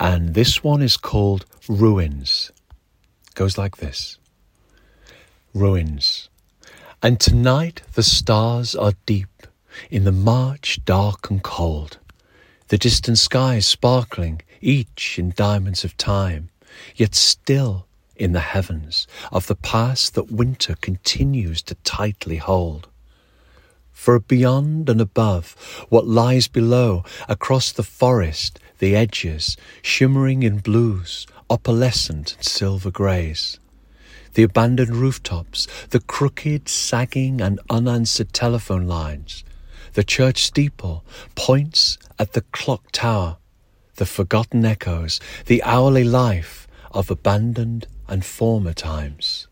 and this one is called Ruins. goes like this Ruins. And tonight the stars are deep in the March dark and cold, the distant skies sparkling, each in diamonds of time, yet still in the heavens of the past that winter continues to tightly hold. For beyond and above, what lies below, across the forest, the edges, shimmering in blues, opalescent and silver greys. The abandoned rooftops, the crooked, sagging, and unanswered telephone lines, the church steeple points at the clock tower, the forgotten echoes, the hourly life of abandoned and former times.